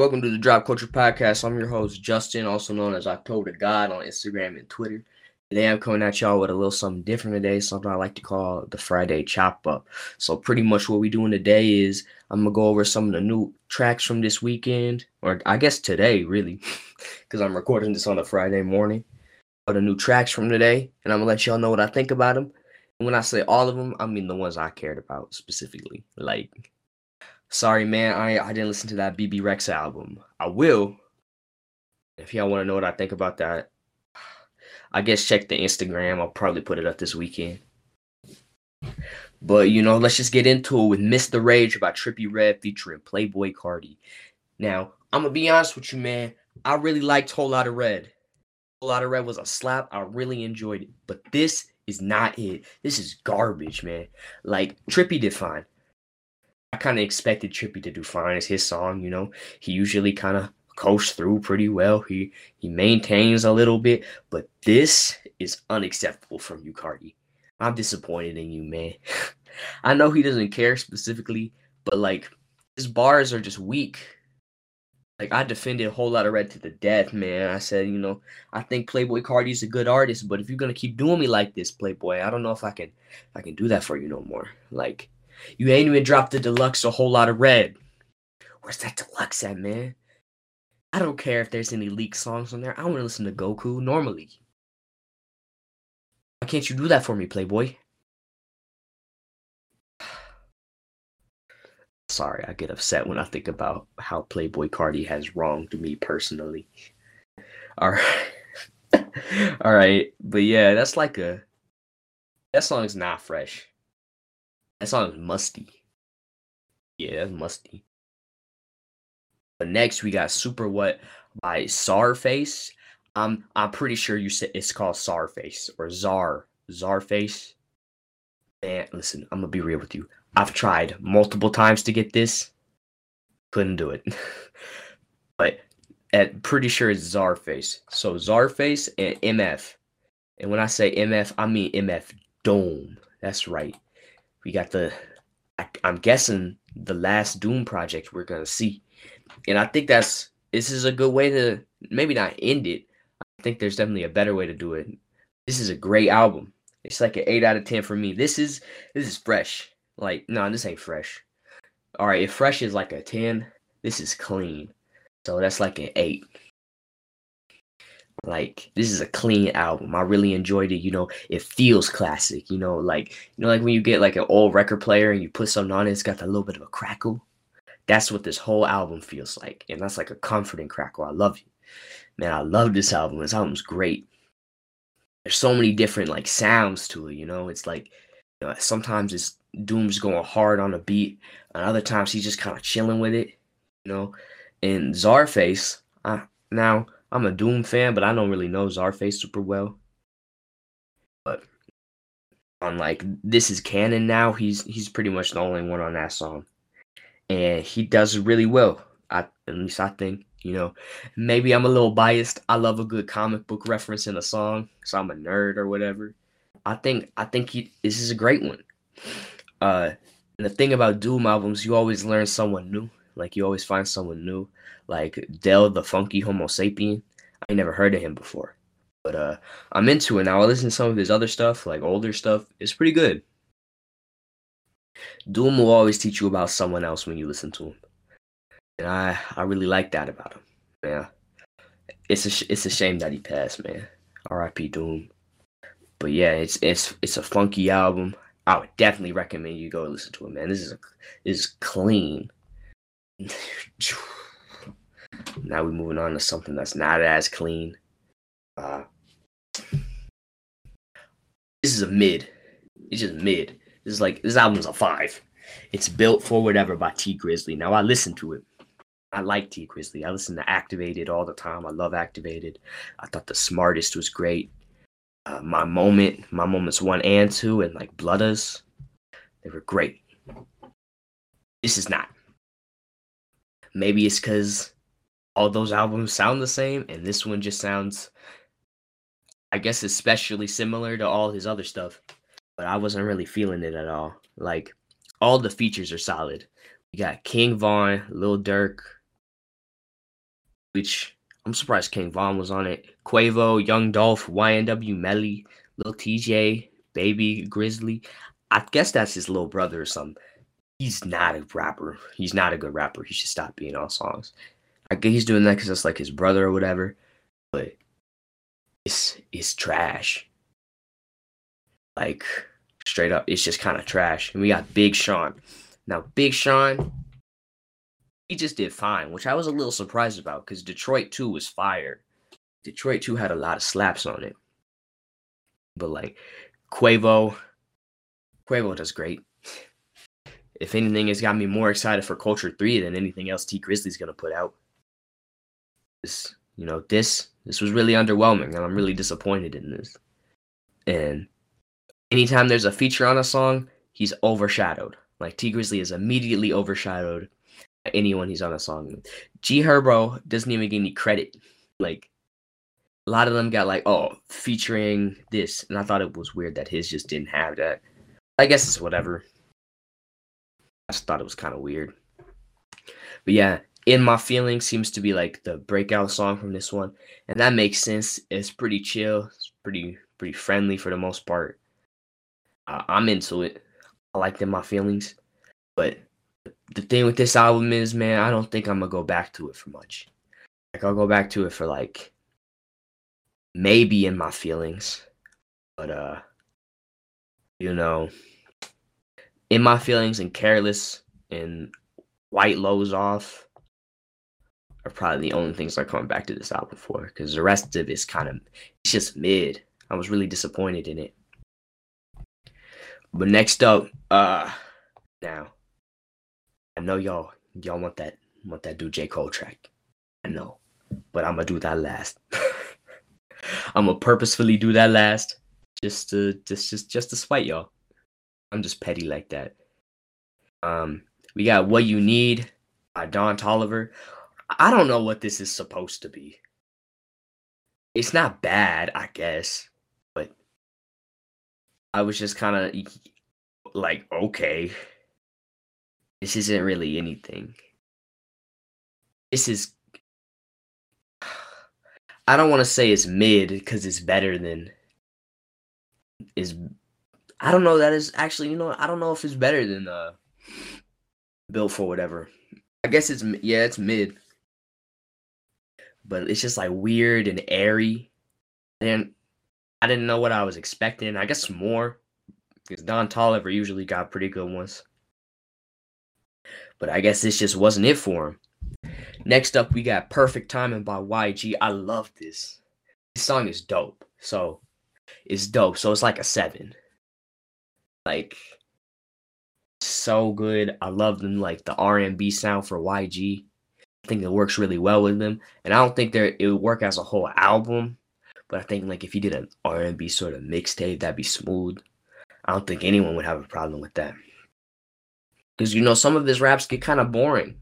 Welcome to the Drop Culture Podcast. I'm your host, Justin, also known as October God on Instagram and Twitter. Today I'm coming at y'all with a little something different today, something I like to call the Friday Chop Up. So pretty much what we're doing today is I'm gonna go over some of the new tracks from this weekend, or I guess today, really, because I'm recording this on a Friday morning. Or the new tracks from today, and I'm gonna let y'all know what I think about them. And when I say all of them, I mean the ones I cared about specifically. Like, sorry man, I I didn't listen to that BB Rex album. I will. If y'all want to know what I think about that, I guess check the Instagram. I'll probably put it up this weekend. But you know, let's just get into it with Mr. Rage by Trippie Redd featuring Playboi Carti. Now, I'm gonna be honest with you, man. I really liked Whole Lotta Red. Whole Lotta Red was a slap. I really enjoyed it. But this is not it. This is garbage, man. Like Trippie did fine. I kind of expected Trippie to do fine. It's his song, you know. He usually kind of coast through pretty well. He he maintains a little bit, but this is unacceptable from you, Carti. I'm disappointed in you, man. I know he doesn't care specifically, but like his bars are just weak. Like I defended a Whole Lotta Red to the death, man. I said, you know, I think Playboi Carti is a good artist, but if you're gonna keep doing me like this, Playboy, I don't know if I can I can do that for you no more. Like, you ain't even dropped the deluxe a Whole Lotta Red. Where's that deluxe at, man? I don't care if there's any leaked songs on there. I want to listen to Goku normally. Why can't you do that for me, Playboy? Sorry, I get upset when I think about how Playboi Carti has wronged me personally. All right. All right. But yeah, that's like a that song is not fresh. That song is musty. Yeah, that's musty. But next we got Super What by Czarface. Um, I'm pretty sure you said it's called Sarface or Czar Czarface. Man, listen, I'm gonna be real with you. I've tried multiple times to get this, couldn't do it. but at pretty sure it's Czarface. So Czarface and MF. And when I say MF, I mean MF DOOM. That's right. We got the I, I'm guessing the last Doom project we're gonna see and I think that's this is a good way to maybe not end it. I think there's definitely a better way to do it. This is a great album. It's like an eight out of ten for me. This is this is fresh. Like no, this ain't fresh. All right, if fresh is like a ten, this is clean. So that's like an eight. Like this is a clean album. I really enjoyed it. You know, it feels classic. You know, like you know, like when you get like an old record player and you put something on it, it's got a little bit of a crackle. That's what this whole album feels like. And that's like a comforting crackle. I love you. Man, I love this album. This album's great. There's so many different like sounds to it, you know? It's like you know, sometimes it's Doom's going hard on a beat, and other times he's just kind of chilling with it, you know. And Czarface, I, now I'm a Doom fan, but I don't really know Czarface super well. But on like this is canon now, he's he's pretty much the only one on that song and he does really well. I, at least I think. You know, maybe I'm a little biased. I love a good comic book reference in a song, so I'm a nerd or whatever. I think I think he, this is a great one. Uh, and the thing about Doom albums, you always learn someone new. Like you always find someone new. Like Del the Funky Homosapien. I never heard of him before, but uh, I'm into it now. I listen to some of his other stuff, like older stuff. It's pretty good. Doom will always teach you about someone else when you listen to him, and I I really like that about him. Yeah, it's a it's a shame that he passed, man. R.I.P. Doom. But yeah, it's it's it's a funky album. I would definitely recommend you go listen to it, man. This is a this is clean. now we're moving on to something that's not as clean. Uh, this is a mid. It's just mid. This is like this album's a five. It's built for whatever by Tee Grizzley. Now I listen to it. I like Tee Grizzley. I listen to Activated all the time. I love Activated. I thought the smartest was great. Uh, my moment, my moments one and two, and like Bloodas, they were great. This is not. Maybe it's because all those albums sound the same, and this one just sounds, I guess, especially similar to all his other stuff but I wasn't really feeling it at all. Like all the features are solid. We got King Von, Lil Durk, which I'm surprised King Von was on it. Quavo, Young Dolph, YNW Melly, Lil Tjay, Baby Grizzley. I guess that's his little brother or something. He's not a rapper. He's not a good rapper. He should stop being on songs. I guess he's doing that because it's like his brother or whatever. But it's it's trash. Like straight up, it's just kind of trash. And we got Big Sean. Now, Big Sean, he just did fine, which I was a little surprised about because Detroit 2 was fire. Detroit 2 had a lot of slaps on it. But like Quavo, Quavo does great. If anything, it's got me more excited for Culture 3 than anything else Tee Grizzley's gonna put out. This, you know, this this was really underwhelming, and I'm really disappointed in this. And anytime there's a feature on a song, he's overshadowed. Like Tee Grizzley is immediately overshadowed anyone he's on a song. G Herbo doesn't even get any credit. Like a lot of them got like, oh, featuring this, and I thought it was weird that his just didn't have that. I guess it's whatever. I just thought it was kind of weird. But yeah, in My Feelings seems to be like the breakout song from this one, and that makes sense. It's pretty chill. It's pretty pretty friendly for the most part. Uh, I'm into it. I like In My Feelings, but the thing with this album is, man, I don't think I'm gonna go back to it for much. Like I'll go back to it for like maybe in my feelings, but uh, you know, in my feelings and careless and white lows off are probably the only things I come back to this album for because the rest of it's kind of it's just mid. I was really disappointed in it. But next up, uh now I know y'all y'all want that want that do J. Cole track. I know. But I'm gonna do that last. I'm gonna purposefully do that last just to just just just to spite y'all. I'm just petty like that. Um we got What You Need by Don Toliver. I don't know what this is supposed to be. It's not bad, I guess, but I was just kind of like, okay, this isn't really anything. This is. I don't want to say it's mid because it's better than. Is. I don't know. That is actually, you know, I don't know if it's better than uh, Built for whatever. I guess it's yeah, it's mid but it's just like weird and airy. And I didn't know what I was expecting. I guess more because Don Toliver usually got pretty good ones. But I guess this just wasn't it for him. Next up, we got Perfect Timing by YG. I love this. This song is dope. So it's dope. So it's like a seven. Like so good. I love them like the R&B sound for YG. I think it works really well with them, and I don't think there it would work as a whole album. But I think like if you did an R and B sort of mixtape, that'd be smooth. I don't think anyone would have a problem with that. Because you know some of his raps get kind of boring.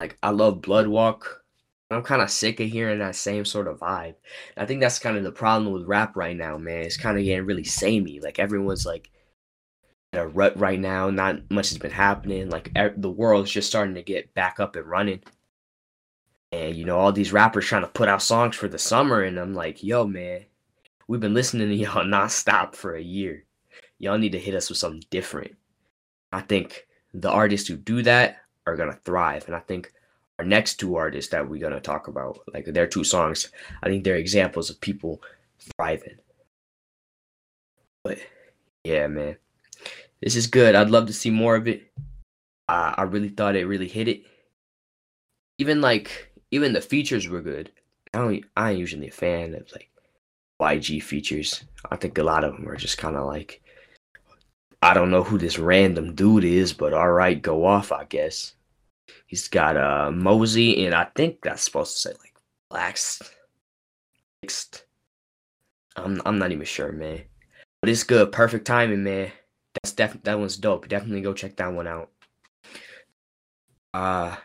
Like I love Bloodwalk. I'm kind of sick of hearing that same sort of vibe. I think that's kind of the problem with rap right now, man. It's kind of getting really samey. Like everyone's like a rut right now. Not much has been happening. Like the world's just starting to get back up and running and you know all these rappers trying to put out songs for the summer and i'm like yo man we've been listening to y'all nonstop for a year y'all need to hit us with something different i think the artists who do that are gonna thrive and i think our next two artists that we're gonna talk about like their two songs i think they're examples of people thriving but yeah man this is good i'd love to see more of it uh, i really thought it really hit it even like even the features were good. I don't. I ain't usually a fan of like YG features. I think a lot of them are just kind of like, I don't know who this random dude is, but all right, go off, I guess. He's got uh Mozzy, and I think that's supposed to say like Blacks. I'm I'm not even sure, man. But it's good, perfect timing, man. That's def that one's dope. Definitely go check that one out. Uh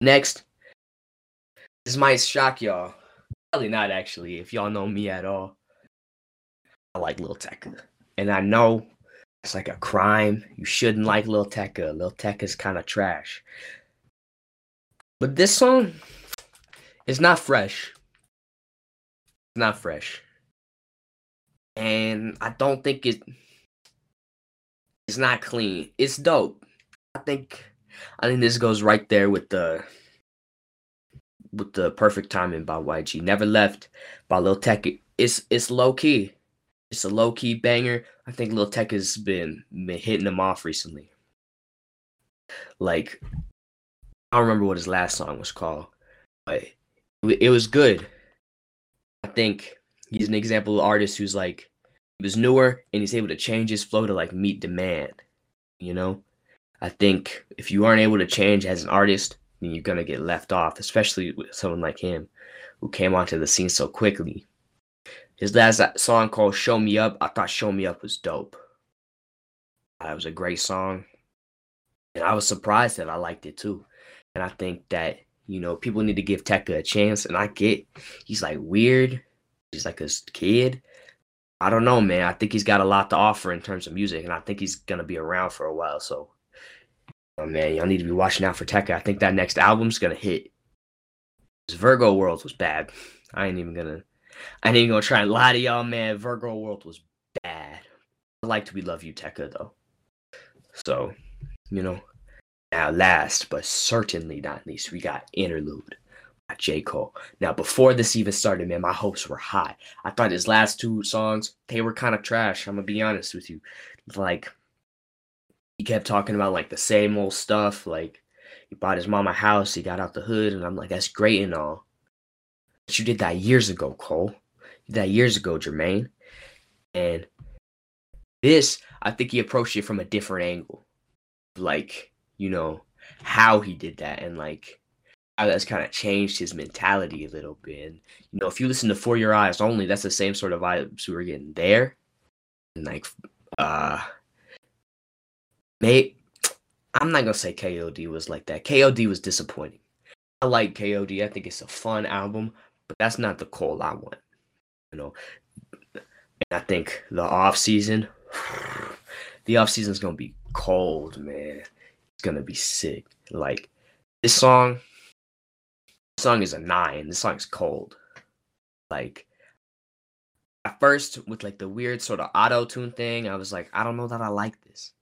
next, this might shock y'all. Probably not actually, if y'all know me at all. I like Lil Tecca. And I know it's like a crime. You shouldn't like Lil Tecca. Lil Tecca's kind of trash. But this song, is not fresh. It's not fresh. And I don't think it it's not clean. It's dope. I think I think this goes right there with the with the perfect timing by YG. Never left by Lil Tecca. It's it's low key. It's a low key banger. I think Lil Tecca has been been hitting them off recently. Like I don't remember what his last song was called, but it was good. I think he's an example of artist who's like was newer and he's able to change his flow to like meet demand. You know, I think if you aren't able to change as an artist, then you're gonna get left off, especially with someone like him who came onto the scene so quickly. His last uh, song called "Show Me Up," I thought "Show Me Up" was dope. It was a great song, and I was surprised that I liked it too. And I think that you know people need to give Tecca a chance. And I get he's like weird, he's like a kid, I don't know, man. I think he's got a lot to offer in terms of music, and I think he's gonna be around for a while. So, oh, man, y'all need to be watching out for Tecca. I think that next album's gonna hit. Virgo World was bad. I ain't even gonna. I ain't even gonna try and lie to y'all, man. Virgo World was bad. I liked We Love You, Tecca, though. So, you know. Now, last but certainly not least, we got Interlude. J. Cole. Now, before this even started, man, my hopes were high. I thought his last two songs, they were kind of trash. I'm gonna be honest with you. Like, he kept talking about like the same old stuff. Like, he bought his mom a house, he got out the hood, and I'm like, that's great and all. But you did that years ago, Cole. You did that years ago, Jermaine. And this, I think he approached it from a different angle. Like, you know, how he did that and like that's kind of changed his mentality a little bit. And, you know, if you listen to For Your Eyes Only, that's the same sort of vibes we were getting there. And like, uh, mate, I'm not gonna say KOD was like that. KOD was disappointing. I like KOD. I think it's a fun album, but that's not the Cole I want. You know, and I think the off season, the off season is gonna be cold, man. It's gonna be sick. Like this song song is a nine. This song's cold. Like at first with like the weird sort of auto tune thing, I was like, I don't know that I like this.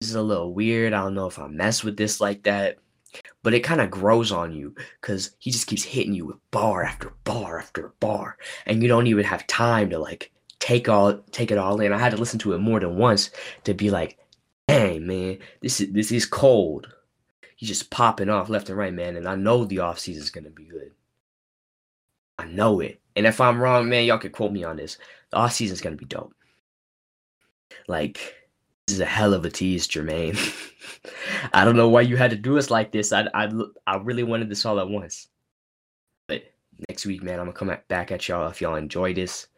This is a little weird. I don't know if I mess with this like that. But it kind of grows on you because he just keeps hitting you with bar after bar after bar, and you don't even have time to like take all take it all in. I had to listen to it more than once to be like, dang man, this is this is cold he's just popping off left and right, man. And I know the offseason is gonna be good. I know it. And if I'm wrong, man, y'all can quote me on this. The offseason is gonna be dope. Like, this is a hell of a tease, Jermaine. I don't know why you had to do us like this. I, I, I really wanted this all at once. But next week, man, I'm gonna come back at y'all if y'all enjoy this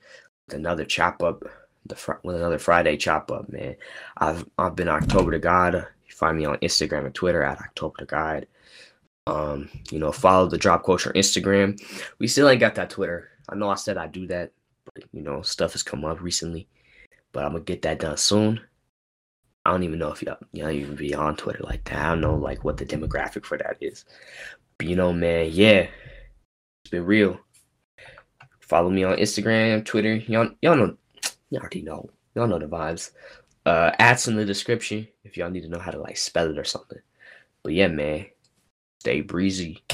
with another chop up, the fr- with another Friday chop up, man. I've I've been October to God find me on Instagram and Twitter at October Guide. Um, you know, follow the Drop Culture Instagram. We still ain't got that Twitter. I know I said I do that, but you know, stuff has come up recently. But I'm gonna get that done soon. I don't even know if y'all, y'all even be on Twitter like that. I don't know like what the demographic for that is. But you know, man, yeah, it's been real. Follow me on Instagram, Twitter. Y'all, y'all know, y'all already know. Y'all know the vibes. Uh, ads in the description if y'all need to know how to like spell it or something. But yeah, man, stay breezy.